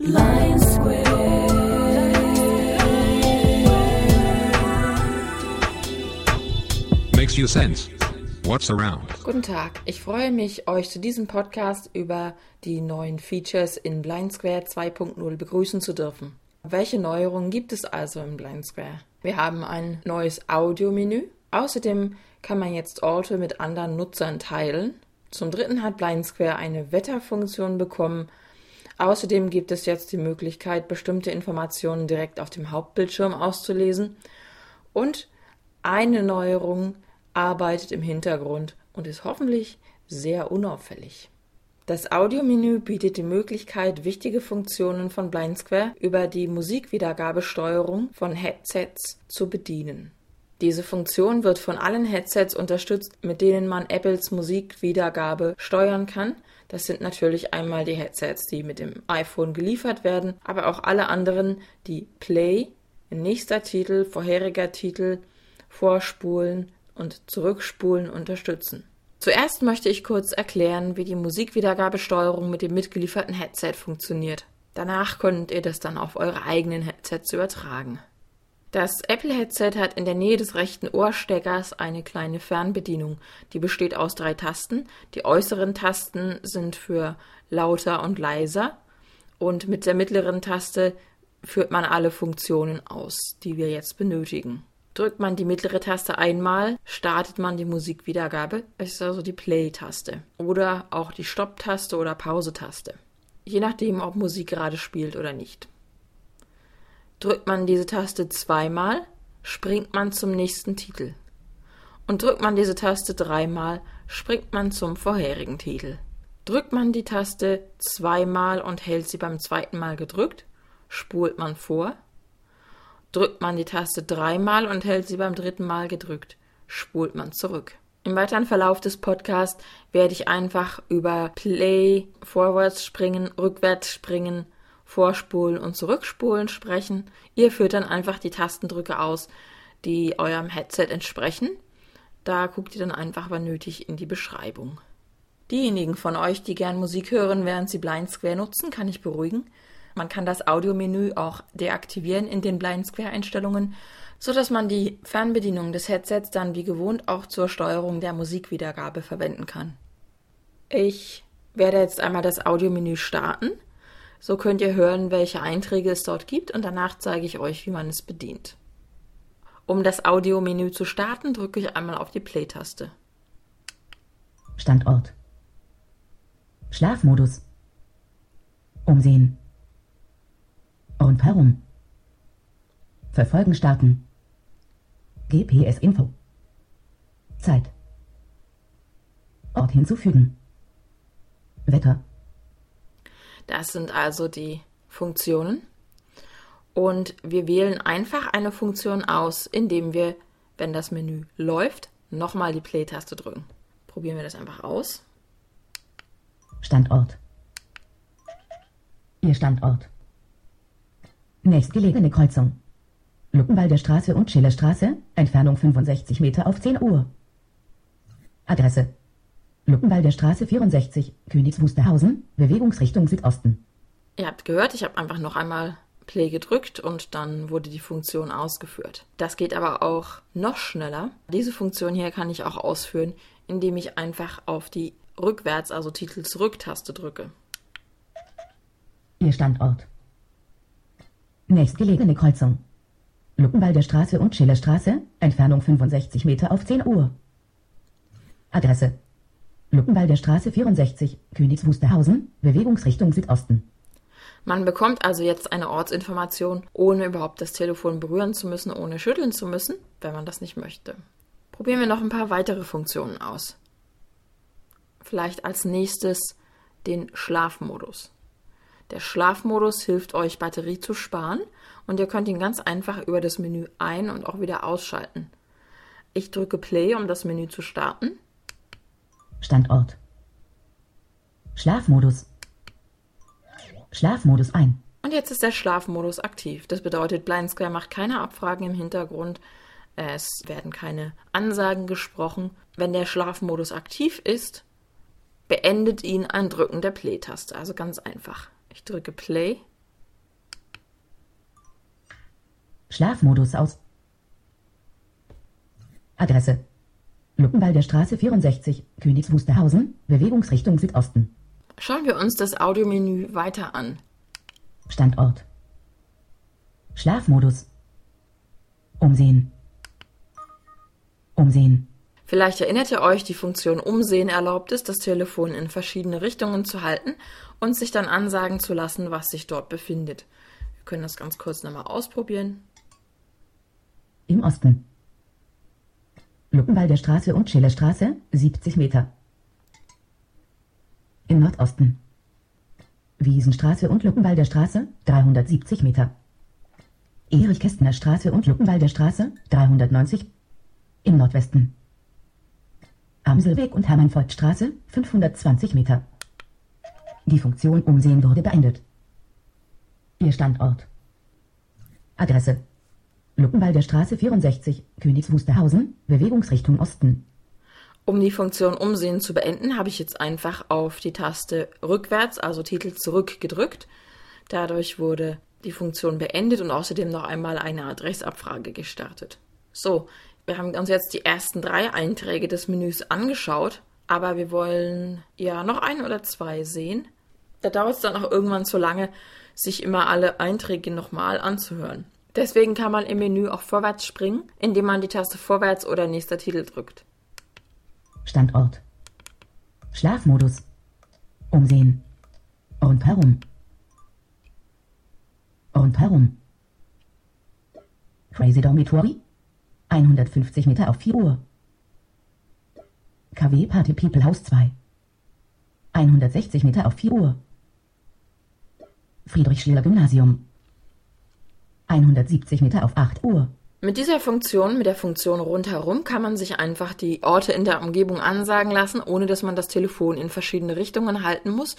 Lion Square. Makes you sense. What's around? Guten Tag, ich freue mich, euch zu diesem Podcast über die neuen Features in Blind Square 2.0 begrüßen zu dürfen. Welche Neuerungen gibt es also in Blind Square? Wir haben ein neues Audiomenü. Außerdem kann man jetzt Orte mit anderen Nutzern teilen. Zum dritten hat Blind Square eine Wetterfunktion bekommen, Außerdem gibt es jetzt die Möglichkeit, bestimmte Informationen direkt auf dem Hauptbildschirm auszulesen. Und eine Neuerung arbeitet im Hintergrund und ist hoffentlich sehr unauffällig. Das Audiomenü bietet die Möglichkeit, wichtige Funktionen von Blind Square über die Musikwiedergabesteuerung von Headsets zu bedienen. Diese Funktion wird von allen Headsets unterstützt, mit denen man Apples Musikwiedergabe steuern kann. Das sind natürlich einmal die Headsets, die mit dem iPhone geliefert werden, aber auch alle anderen, die Play, nächster Titel, vorheriger Titel, Vorspulen und Zurückspulen unterstützen. Zuerst möchte ich kurz erklären, wie die Musikwiedergabesteuerung mit dem mitgelieferten Headset funktioniert. Danach könnt ihr das dann auf eure eigenen Headsets übertragen. Das Apple-Headset hat in der Nähe des rechten Ohrsteckers eine kleine Fernbedienung, die besteht aus drei Tasten. Die äußeren Tasten sind für lauter und leiser und mit der mittleren Taste führt man alle Funktionen aus, die wir jetzt benötigen. Drückt man die mittlere Taste einmal, startet man die Musikwiedergabe. Es ist also die Play-Taste. Oder auch die Stopp-Taste oder Pause-Taste. Je nachdem, ob Musik gerade spielt oder nicht. Drückt man diese Taste zweimal, springt man zum nächsten Titel. Und drückt man diese Taste dreimal, springt man zum vorherigen Titel. Drückt man die Taste zweimal und hält sie beim zweiten Mal gedrückt, spult man vor. Drückt man die Taste dreimal und hält sie beim dritten Mal gedrückt, spult man zurück. Im weiteren Verlauf des Podcasts werde ich einfach über Play, Vorwärts springen, rückwärts springen, Vorspulen und Zurückspulen sprechen. Ihr führt dann einfach die Tastendrücke aus, die eurem Headset entsprechen. Da guckt ihr dann einfach, wann nötig, in die Beschreibung. Diejenigen von euch, die gern Musik hören, während sie Blind Square nutzen, kann ich beruhigen. Man kann das Audiomenü auch deaktivieren in den Blind Square Einstellungen, so dass man die Fernbedienung des Headsets dann wie gewohnt auch zur Steuerung der Musikwiedergabe verwenden kann. Ich werde jetzt einmal das Audiomenü starten so könnt ihr hören, welche Einträge es dort gibt und danach zeige ich euch, wie man es bedient. Um das Audiomenü zu starten, drücke ich einmal auf die Play-Taste. Standort. Schlafmodus. Umsehen. Rundherum. Verfolgen starten. GPS-Info. Zeit. Ort hinzufügen. Wetter. Das sind also die Funktionen. Und wir wählen einfach eine Funktion aus, indem wir, wenn das Menü läuft, nochmal die Play-Taste drücken. Probieren wir das einfach aus. Standort. Ihr Standort. Nächstgelegene Kreuzung. Luckenwalder Straße und Schillerstraße, Entfernung 65 Meter auf 10 Uhr. Adresse Luckenwalder Straße 64, Königs Wusterhausen, Bewegungsrichtung Südosten. Ihr habt gehört, ich habe einfach noch einmal Play gedrückt und dann wurde die Funktion ausgeführt. Das geht aber auch noch schneller. Diese Funktion hier kann ich auch ausführen, indem ich einfach auf die Rückwärts, also Titel zurück-Taste drücke. Ihr Standort. Nächstgelegene Kreuzung. Luckenwalder Straße und Schillerstraße, Entfernung 65 Meter auf 10 Uhr. Adresse Luckenwalder Straße 64, Königs Wusterhausen, Bewegungsrichtung Südosten. Man bekommt also jetzt eine Ortsinformation, ohne überhaupt das Telefon berühren zu müssen, ohne schütteln zu müssen, wenn man das nicht möchte. Probieren wir noch ein paar weitere Funktionen aus. Vielleicht als nächstes den Schlafmodus. Der Schlafmodus hilft euch, Batterie zu sparen und ihr könnt ihn ganz einfach über das Menü ein- und auch wieder ausschalten. Ich drücke Play, um das Menü zu starten Standort. Schlafmodus. Schlafmodus ein. Und jetzt ist der Schlafmodus aktiv. Das bedeutet, Blind Square macht keine Abfragen im Hintergrund. Es werden keine Ansagen gesprochen. Wenn der Schlafmodus aktiv ist, beendet ihn ein Drücken der Play-Taste. Also ganz einfach. Ich drücke Play. Schlafmodus aus. Adresse Luckenwalder Straße 64, Königs Wusterhausen, Bewegungsrichtung Südosten. Schauen wir uns das Audiomenü weiter an. Standort. Schlafmodus. Umsehen. Umsehen. Vielleicht erinnert ihr euch, die Funktion Umsehen erlaubt es, das Telefon in verschiedene Richtungen zu halten und sich dann ansagen zu lassen, was sich dort befindet. Wir können das ganz kurz nochmal ausprobieren. Im Osten. Luckenwalder Straße und Schillerstraße, 70 Meter. Im Nordosten. Wiesenstraße und Luckenwalder Straße, 370 Meter. Erich Kästner Straße und Luckenwalder Straße, 390. Im Nordwesten. Amselweg und Hermannvolkstraße, 520 Meter. Die Funktion Umsehen wurde beendet. Ihr Standort. Adresse. Luckenwalder Straße 64, Königs Wusterhausen, Bewegungsrichtung Osten. Um die Funktion Umsehen zu beenden, habe ich jetzt einfach auf die Taste rückwärts, also Titel zurück gedrückt. Dadurch wurde die Funktion beendet und außerdem noch einmal eine Adressabfrage gestartet. So, wir haben uns jetzt die ersten drei Einträge des Menüs angeschaut, aber wir wollen ja noch ein oder zwei sehen. Da dauert es dann auch irgendwann zu lange, sich immer alle Einträge nochmal anzuhören. Deswegen kann man im Menü auch vorwärts springen, indem man die Taste vorwärts oder nächster Titel drückt. Standort. Schlafmodus. Umsehen. Rundherum. Rundherum. Crazy Dormitory. 150 Meter auf 4 Uhr. KW Party People Haus 2. 160 Meter auf 4 Uhr. Friedrich Schiller Gymnasium. 170 Meter auf 8 Uhr. Mit dieser Funktion, mit der Funktion rundherum, kann man sich einfach die Orte in der Umgebung ansagen lassen, ohne dass man das Telefon in verschiedene Richtungen halten muss.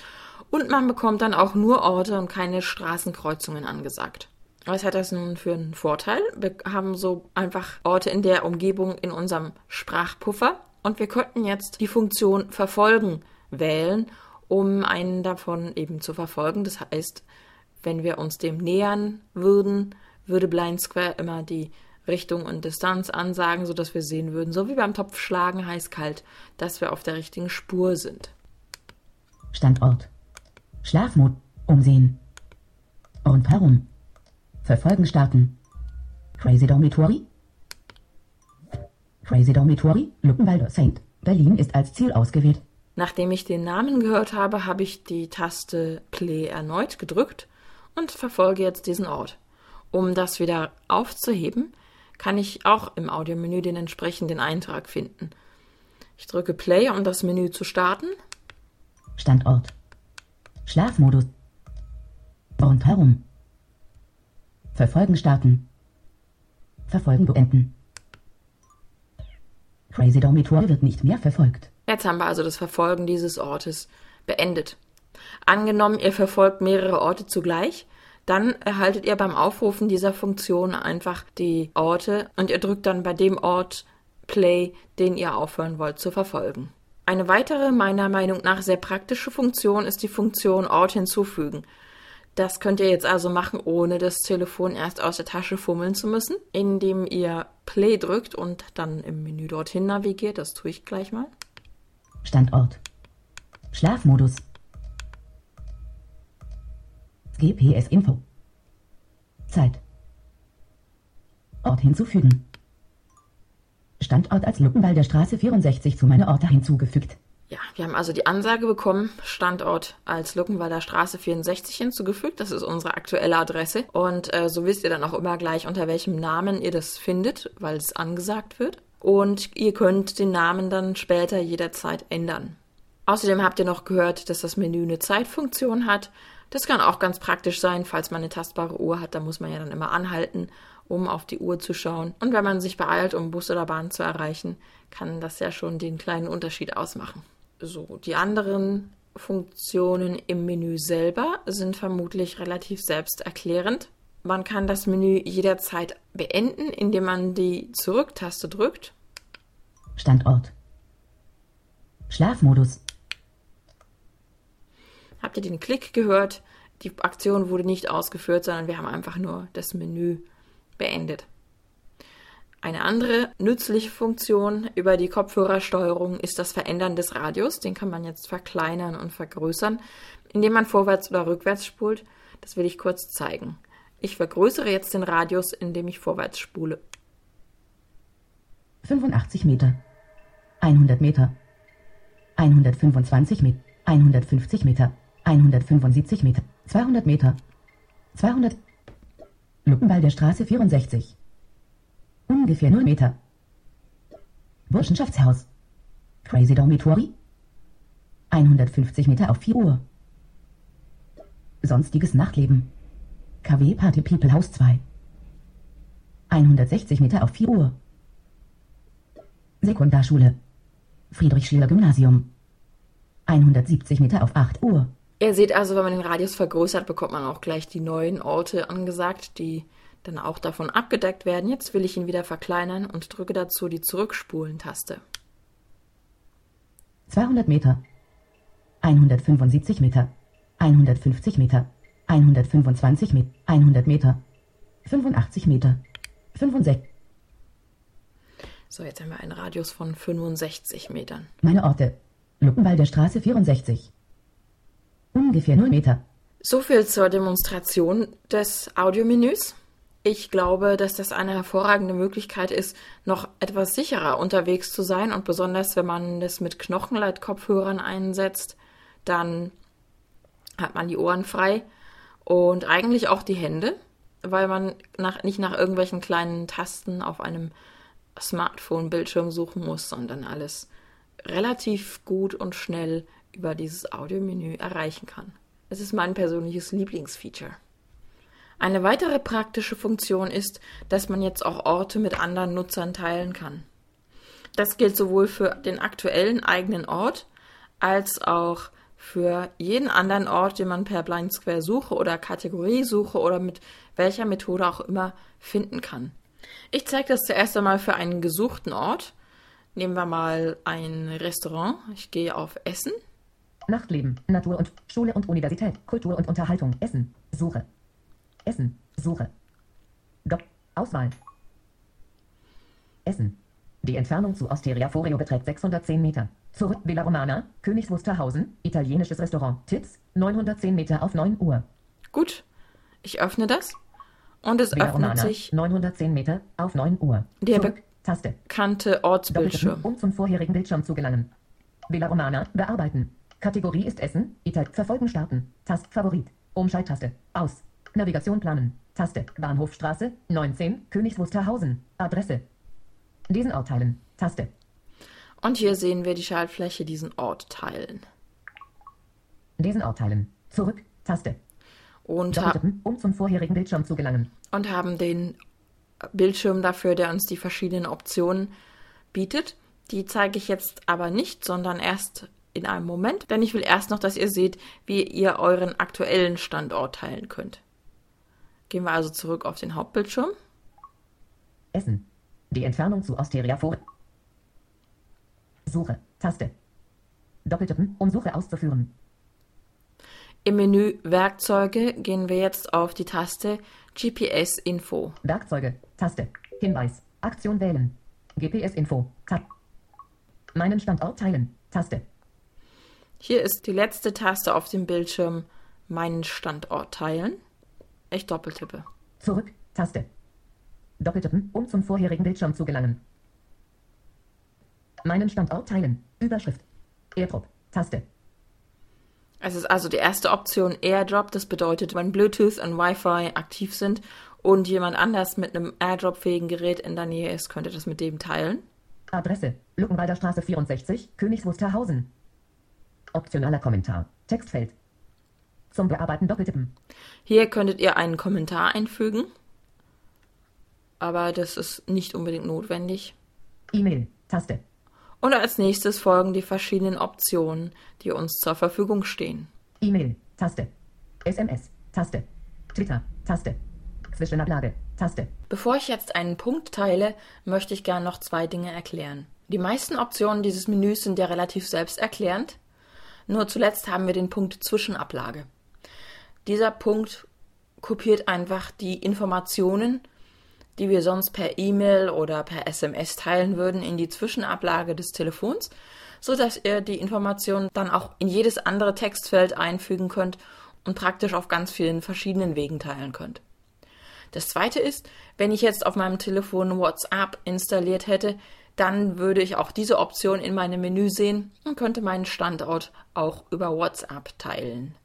Und man bekommt dann auch nur Orte und keine Straßenkreuzungen angesagt. Was hat das nun für einen Vorteil? Wir haben so einfach Orte in der Umgebung in unserem Sprachpuffer und wir könnten jetzt die Funktion verfolgen wählen, um einen davon eben zu verfolgen. Das heißt, wenn wir uns dem nähern würden, würde Blind Square immer die Richtung und Distanz ansagen, sodass wir sehen würden, so wie beim Topfschlagen heiß-kalt, dass wir auf der richtigen Spur sind. Standort. Schlafmod. Umsehen. Rundherum. Verfolgen starten. Crazy Dormitory. Crazy Dormitory, Luckenwalder Saint. Berlin ist als Ziel ausgewählt. Nachdem ich den Namen gehört habe, habe ich die Taste Play erneut gedrückt und verfolge jetzt diesen Ort. Um das wieder aufzuheben, kann ich auch im Audiomenü den entsprechenden Eintrag finden. Ich drücke Play, um das Menü zu starten. Standort. Schlafmodus. Rundherum. Verfolgen starten. Verfolgen beenden. Crazy Dormitory wird nicht mehr verfolgt. Jetzt haben wir also das Verfolgen dieses Ortes beendet. Angenommen, ihr verfolgt mehrere Orte zugleich, dann erhaltet ihr beim Aufrufen dieser Funktion einfach die Orte und ihr drückt dann bei dem Ort Play, den ihr aufhören wollt zu verfolgen. Eine weitere, meiner Meinung nach sehr praktische Funktion ist die Funktion Ort hinzufügen. Das könnt ihr jetzt also machen, ohne das Telefon erst aus der Tasche fummeln zu müssen, indem ihr Play drückt und dann im Menü dorthin navigiert. Das tue ich gleich mal. Standort. Schlafmodus. GPS-Info. Zeit. Ort hinzufügen. Standort als Luckenwalder Straße 64 zu meiner Orte hinzugefügt. Ja, wir haben also die Ansage bekommen, Standort als Luckenwalder Straße 64 hinzugefügt. Das ist unsere aktuelle Adresse. Und äh, so wisst ihr dann auch immer gleich, unter welchem Namen ihr das findet, weil es angesagt wird. Und ihr könnt den Namen dann später jederzeit ändern. Außerdem habt ihr noch gehört, dass das Menü eine Zeitfunktion hat. Das kann auch ganz praktisch sein, falls man eine tastbare Uhr hat. Da muss man ja dann immer anhalten, um auf die Uhr zu schauen. Und wenn man sich beeilt, um Bus oder Bahn zu erreichen, kann das ja schon den kleinen Unterschied ausmachen. So, die anderen Funktionen im Menü selber sind vermutlich relativ selbsterklärend. Man kann das Menü jederzeit beenden, indem man die Zurück-Taste drückt. Standort. Schlafmodus. Habt ihr den Klick gehört? Die Aktion wurde nicht ausgeführt, sondern wir haben einfach nur das Menü beendet. Eine andere nützliche Funktion über die Kopfhörersteuerung ist das Verändern des Radius. Den kann man jetzt verkleinern und vergrößern, indem man vorwärts oder rückwärts spult. Das will ich kurz zeigen. Ich vergrößere jetzt den Radius, indem ich vorwärts spule. 85 Meter. 100 Meter. 125 Meter. 150 Meter. 175 Meter. 200 Meter. 200. Luckenwall der Straße 64. Ungefähr 0 Meter. Burschenschaftshaus. Crazy Dormitory. 150 Meter auf 4 Uhr. Sonstiges Nachtleben. KW Party People Haus 2. 160 Meter auf 4 Uhr. Sekundarschule. Friedrich Schiller Gymnasium. 170 Meter auf 8 Uhr. Ihr seht also, wenn man den Radius vergrößert, bekommt man auch gleich die neuen Orte angesagt, die dann auch davon abgedeckt werden. Jetzt will ich ihn wieder verkleinern und drücke dazu die Zurückspulen-Taste. 200 Meter. 175 Meter. 150 Meter. 125 Meter. 100 Meter. 85 Meter. 65. So, jetzt haben wir einen Radius von 65 Metern. Meine Orte. Luckenwall der Straße 64. Ungefähr 0 Meter. So viel zur Demonstration des Audiomenüs. Ich glaube, dass das eine hervorragende Möglichkeit ist, noch etwas sicherer unterwegs zu sein und besonders wenn man das mit Knochenleitkopfhörern einsetzt, dann hat man die Ohren frei und eigentlich auch die Hände, weil man nach, nicht nach irgendwelchen kleinen Tasten auf einem Smartphone-Bildschirm suchen muss, sondern alles relativ gut und schnell über dieses Audiomenü erreichen kann. Es ist mein persönliches Lieblingsfeature. Eine weitere praktische Funktion ist, dass man jetzt auch Orte mit anderen Nutzern teilen kann. Das gilt sowohl für den aktuellen eigenen Ort als auch für jeden anderen Ort, den man per Blind Square Suche oder Kategoriesuche oder mit welcher Methode auch immer finden kann. Ich zeige das zuerst einmal für einen gesuchten Ort. Nehmen wir mal ein Restaurant. Ich gehe auf Essen. Nachtleben, Natur und Schule und Universität, Kultur und Unterhaltung, Essen, Suche. Essen, Suche. Dopp, Auswahl. Essen. Die Entfernung zu Osteria Forio beträgt 610 Meter. Zurück Villa Romana, Königs Wusterhausen, italienisches Restaurant, Tipps, 910 Meter auf 9 Uhr. Gut, ich öffne das und es Villa öffnet Romana, sich 910 Meter auf 9 Uhr. Der Zurück, Taste. bekannte Ortsbildschirm. um zum vorherigen Bildschirm zu gelangen. Villa Romana, bearbeiten. Kategorie ist Essen, Ital, verfolgen starten. Tast, Favorit. Umschalttaste, aus. Navigation planen. Taste, Bahnhofstraße, 19, Königs Wusterhausen. Adresse. Diesen Ort teilen. Taste. Und hier sehen wir die Schaltfläche diesen Ort teilen. Diesen Ort teilen. Zurück, Taste. Und, um zum vorherigen Bildschirm zu gelangen. und haben den Bildschirm dafür, der uns die verschiedenen Optionen bietet. Die zeige ich jetzt aber nicht, sondern erst in einem Moment, denn ich will erst noch, dass ihr seht, wie ihr euren aktuellen Standort teilen könnt. Gehen wir also zurück auf den Hauptbildschirm. Essen. Die Entfernung zu Osteria vor. Suche. Taste. Doppeltippen, um Suche auszuführen. Im Menü Werkzeuge gehen wir jetzt auf die Taste GPS Info. Werkzeuge. Taste. Hinweis. Aktion wählen. GPS-Info. Tab. Meinen Standort teilen. Taste. Hier ist die letzte Taste auf dem Bildschirm meinen Standort teilen. Ich doppeltippe. Zurück. Taste. Doppeltippen, um zum vorherigen Bildschirm zu gelangen. Meinen Standort teilen. Überschrift. Airdrop. Taste. Es ist also die erste Option Airdrop. Das bedeutet, wenn Bluetooth und Wi-Fi aktiv sind und jemand anders mit einem Airdrop-fähigen Gerät in der Nähe ist, könnte das mit dem teilen. Adresse. Luckenwalder Straße 64, Königs Wusterhausen. Optionaler Kommentar. Textfeld. Zum Bearbeiten doppeltippen. Hier könntet ihr einen Kommentar einfügen, aber das ist nicht unbedingt notwendig. E-Mail. Taste. Und als nächstes folgen die verschiedenen Optionen, die uns zur Verfügung stehen. E-Mail. Taste. SMS. Taste. Twitter. Taste. Zwischenablage. Taste. Bevor ich jetzt einen Punkt teile, möchte ich gern noch zwei Dinge erklären. Die meisten Optionen dieses Menüs sind ja relativ selbsterklärend. Nur zuletzt haben wir den Punkt Zwischenablage. Dieser Punkt kopiert einfach die Informationen, die wir sonst per E-Mail oder per SMS teilen würden, in die Zwischenablage des Telefons, so dass ihr die Informationen dann auch in jedes andere Textfeld einfügen könnt und praktisch auf ganz vielen verschiedenen Wegen teilen könnt. Das zweite ist, wenn ich jetzt auf meinem Telefon WhatsApp installiert hätte, dann würde ich auch diese Option in meinem Menü sehen und könnte meinen Standort auch über WhatsApp teilen.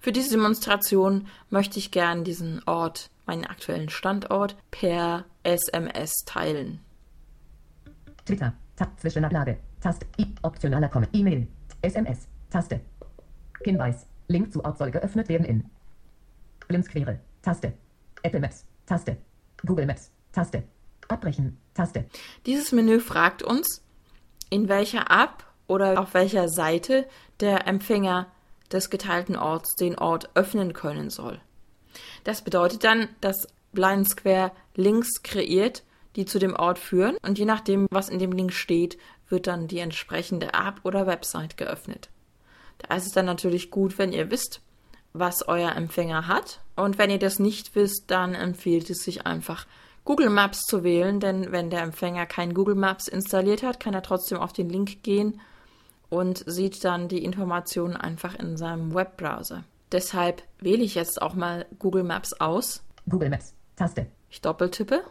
Für diese Demonstration möchte ich gern diesen Ort, meinen aktuellen Standort, per SMS teilen. Twitter. Tab Zwischenablage. Taste. I. Optionaler Komme. E-Mail. SMS. Taste. Hinweis. Link zu Ort soll geöffnet werden in Blindsquere. Taste. Apple Maps. Taste. Google Maps. Taste. Abbrechen. Taste. Dieses Menü fragt uns, in welcher App oder auf welcher Seite der Empfänger des geteilten Orts den Ort öffnen können soll. Das bedeutet dann, dass Blind Square Links kreiert, die zu dem Ort führen und je nachdem, was in dem Link steht, wird dann die entsprechende App oder Website geöffnet. Da ist es dann natürlich gut, wenn ihr wisst, was euer Empfänger hat. Und wenn ihr das nicht wisst, dann empfiehlt es sich einfach, Google Maps zu wählen, denn wenn der Empfänger kein Google Maps installiert hat, kann er trotzdem auf den Link gehen und sieht dann die Informationen einfach in seinem Webbrowser. Deshalb wähle ich jetzt auch mal Google Maps aus. Google Maps. Taste. Ich doppeltippe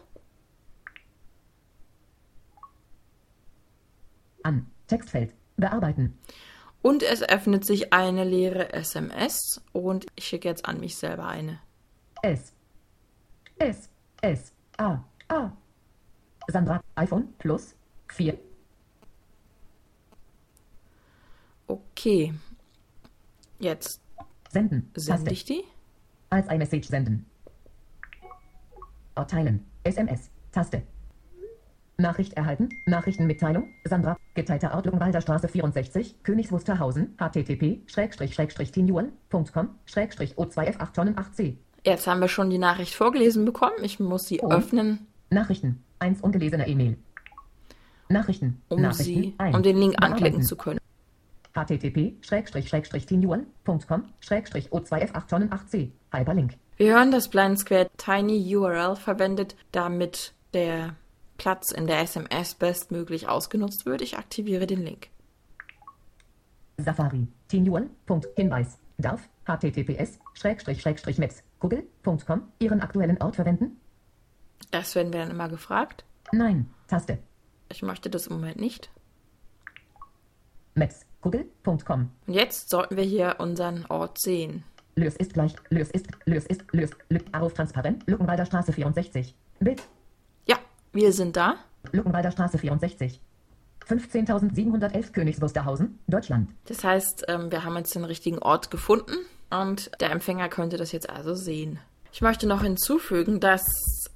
An. Textfeld. Bearbeiten. und es öffnet sich eine leere SMS und ich schicke jetzt an mich selber eine. S. S. S. A. A. Sandra, iPhone plus 4. Okay. Jetzt. Senden. Sende ich die? Als ein Message senden. Erteilen. SMS. Taste. Nachricht erhalten. Nachrichtenmitteilung. Sandra. Geteilter Ort Lungenwalder Straße 64. Königs Wusterhausen. http schrägstrich schrägstrich o 2 f 8 tonnen 8 c Jetzt haben wir schon die Nachricht vorgelesen bekommen. Ich muss sie Oh. öffnen, Nachrichten. 1 ungelesene E-Mail. Nachrichten. um Nachrichten. sie, ein. um den Link anklicken zu können. http tinjuan.com O2F8 Tonnen 8C. Hyperlink. Wir hören, dass Blind Square Tiny URL verwendet, damit der Platz in der SMS bestmöglich ausgenutzt wird. Ich aktiviere den Link. Safari. Tinjuan. Hinweis. Darf https maps google.com Ihren aktuellen Ort verwenden? Das werden wir dann immer gefragt. Nein. Taste. Ich möchte das im Moment nicht. Maps. Google.com. Und jetzt sollten wir hier unseren Ort sehen. Lös ist gleich. Lös ist. Lös ist. Lös. Lück. Auf transparent. Luckenwalder Straße 64. Bild. Ja, wir sind da. Luckenwalder Straße 64. 15.711 Königs Wusterhausen, Deutschland. Das heißt, ähm, wir haben jetzt den richtigen Ort gefunden und der Empfänger könnte das jetzt also sehen. Ich möchte noch hinzufügen, dass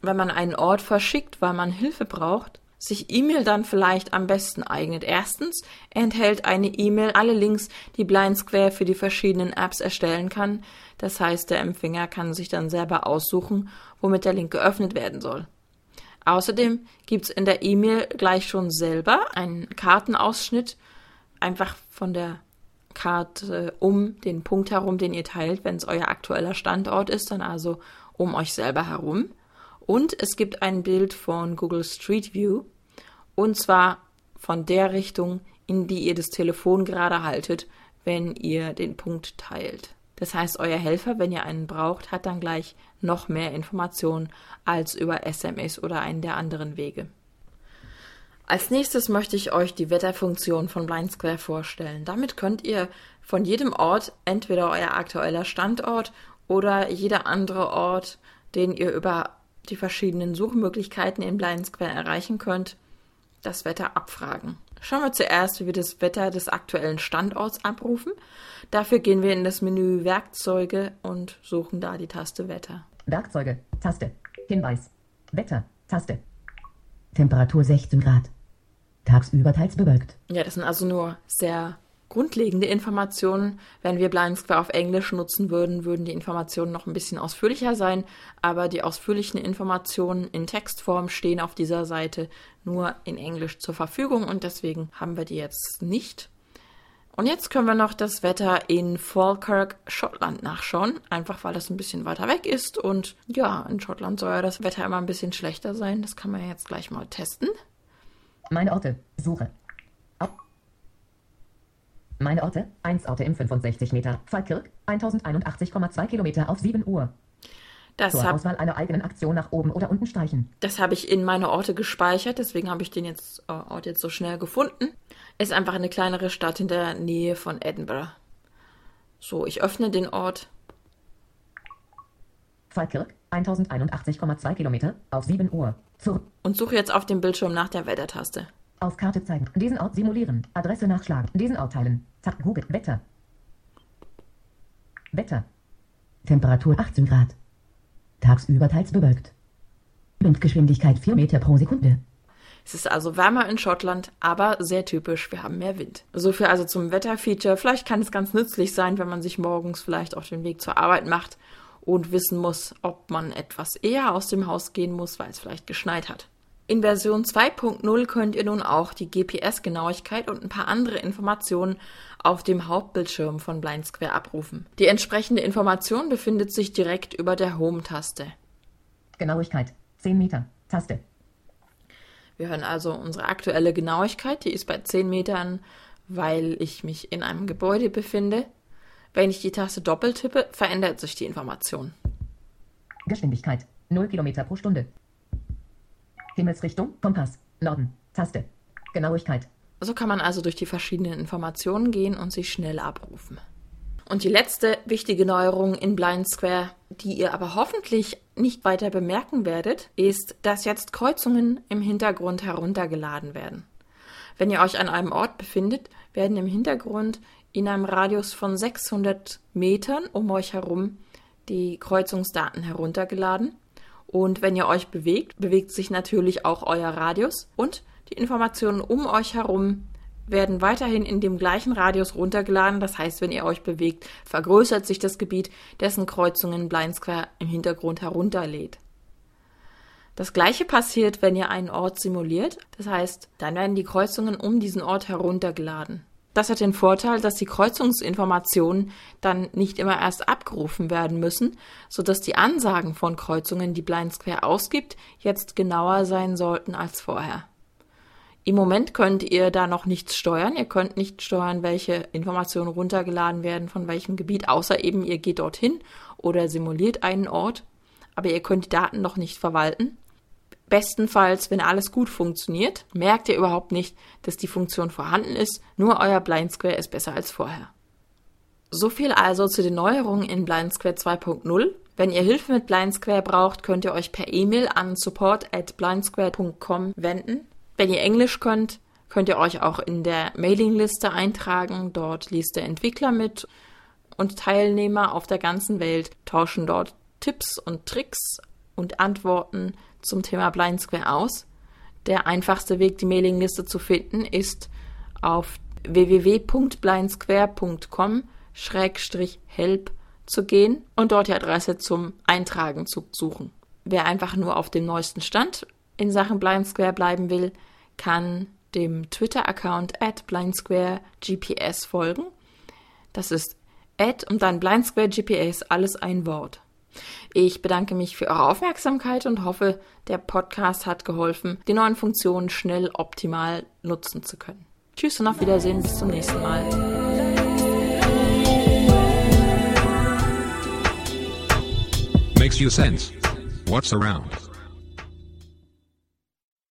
wenn man einen Ort verschickt, weil man Hilfe braucht, sich E-Mail dann vielleicht am besten eignet. Erstens enthält eine E-Mail alle Links, die Blind Square für die verschiedenen Apps erstellen kann. Das heißt, der Empfänger kann sich dann selber aussuchen, womit der Link geöffnet werden soll. Außerdem gibt's in der E-Mail gleich schon selber einen Kartenausschnitt, einfach von der Karte um den Punkt herum, den ihr teilt, wenn es euer aktueller Standort ist, dann also um euch selber herum. Und es gibt ein Bild von Google Street View, und zwar von der Richtung, in die ihr das Telefon gerade haltet, wenn ihr den Punkt teilt. Das heißt, euer Helfer, wenn ihr einen braucht, hat dann gleich noch mehr Informationen als über SMS oder einen der anderen Wege. Als nächstes möchte ich euch die Wetterfunktion von Blind Square vorstellen. Damit könnt ihr von jedem Ort, entweder euer aktueller Standort oder jeder andere Ort, den ihr über die verschiedenen Suchmöglichkeiten in Blind Square erreichen könnt, das Wetter abfragen. Schauen wir zuerst, wie wir das Wetter des aktuellen Standorts abrufen. Dafür gehen wir in das Menü Werkzeuge und suchen da die Taste Wetter. Werkzeuge. Taste. Hinweis. Wetter. Taste. Temperatur 16 Grad. Tagsüber teils bewölkt. Ja, das sind also nur sehr grundlegende Informationen. Wenn wir Blind Square auf Englisch nutzen würden, würden die Informationen noch ein bisschen ausführlicher sein, aber die ausführlichen Informationen in Textform stehen auf dieser Seite nur in Englisch zur Verfügung und deswegen haben wir die jetzt nicht. Und jetzt können wir noch das Wetter in Falkirk, Schottland nachschauen. Einfach weil das ein bisschen weiter weg ist. Und ja, in Schottland soll ja das Wetter immer ein bisschen schlechter sein. Das kann man jetzt gleich mal testen. Meine Orte. Suche. Meine Orte. 1 Orte im 65 Meter. Falkirk. 1081,2 Kilometer auf 7 Uhr. Das Zur habe Auswahl einer eigenen Aktion nach oben oder unten streichen. das hab ich in meine Orte gespeichert. Deswegen habe ich den jetzt, äh, Ort jetzt so schnell gefunden. Ist einfach eine kleinere Stadt in der Nähe von Edinburgh. So, ich öffne den Ort. Falkirk. 1081,2 Kilometer auf 7 Uhr. Zur und suche jetzt auf dem Bildschirm nach der Wettertaste. auf Karte zeigen. Diesen Ort simulieren. Adresse nachschlagen. Diesen Ort teilen. Zack. Google. Wetter. Wetter. Temperatur 18 Grad. Tagsüber teils bewölkt. Windgeschwindigkeit 4 Meter pro Sekunde. Es ist also wärmer in Schottland, aber sehr typisch, wir haben mehr Wind. So viel also zum Wetterfeature. Vielleicht kann es ganz nützlich sein, wenn man sich morgens vielleicht auf den Weg zur Arbeit macht und wissen muss, ob man etwas eher aus dem Haus gehen muss, weil es vielleicht geschneit hat. In Version 2.0 könnt ihr nun auch die GPS-Genauigkeit und ein paar andere Informationen auf dem Hauptbildschirm von Blind Square abrufen. Die entsprechende Information befindet sich direkt über der Home-Taste. Genauigkeit 10 Meter. Taste. Wir hören also unsere aktuelle Genauigkeit, die ist bei 10 Metern, weil ich mich in einem Gebäude befinde. Wenn ich die Taste doppelt tippe, verändert sich die Information. Geschwindigkeit 0 Kilometer pro Stunde. Himmelsrichtung Kompass Norden. Taste. Genauigkeit So kann man also durch die verschiedenen Informationen gehen und sie schnell abrufen. Und die letzte wichtige Neuerung in Blind Square, die ihr aber hoffentlich nicht weiter bemerken werdet, ist, dass jetzt Kreuzungen im Hintergrund heruntergeladen werden. Wenn ihr euch an einem Ort befindet, werden im Hintergrund in einem Radius von 600 Metern um euch herum die Kreuzungsdaten heruntergeladen. Und wenn ihr euch bewegt, bewegt sich natürlich auch euer Radius und die Informationen um euch herum werden weiterhin in dem gleichen Radius runtergeladen. Das heißt, wenn ihr euch bewegt, vergrößert sich das Gebiet, dessen Kreuzungen Blind Square im Hintergrund herunterlädt. Das gleiche passiert, wenn ihr einen Ort simuliert. Das heißt, dann werden die Kreuzungen um diesen Ort heruntergeladen. Das hat den Vorteil, dass die Kreuzungsinformationen dann nicht immer erst abgerufen werden müssen, sodass die Ansagen von Kreuzungen, die Blind Square ausgibt, jetzt genauer sein sollten als vorher. Im Moment könnt ihr da noch nichts steuern. Ihr könnt nicht steuern, welche Informationen runtergeladen werden von welchem Gebiet, außer eben ihr geht dorthin oder simuliert einen Ort. Aber ihr könnt die Daten noch nicht verwalten. Bestenfalls, wenn alles gut funktioniert, merkt ihr überhaupt nicht, dass die Funktion vorhanden ist, nur euer Blind Square ist besser als vorher. So viel also zu den Neuerungen in Blind Square 2.0. Wenn ihr Hilfe mit Blind Square braucht, könnt ihr euch per E-Mail an support at blindsquare.com wenden. Wenn ihr Englisch könnt, könnt ihr euch auch in der Mailingliste eintragen. Dort liest der Entwickler mit und Teilnehmer auf der ganzen Welt tauschen dort Tipps und Tricks und Antworten zum Thema Blind Square aus. Der einfachste Weg, die Mailingliste zu finden, ist auf www.blindsquare.com-help zu gehen und dort die Adresse zum Eintragen zu suchen. Wer einfach nur auf dem neuesten Stand in Sachen Blind Square bleiben will, kann dem Twitter-Account at blindsquaregps folgen. Das ist at und dann blindsquaregps, alles ein Wort. Ich bedanke mich für eure Aufmerksamkeit und hoffe, der Podcast hat geholfen, die neuen Funktionen schnell optimal nutzen zu können. Tschüss und auf Wiedersehen, bis zum nächsten Mal. Makes you sense. What's around?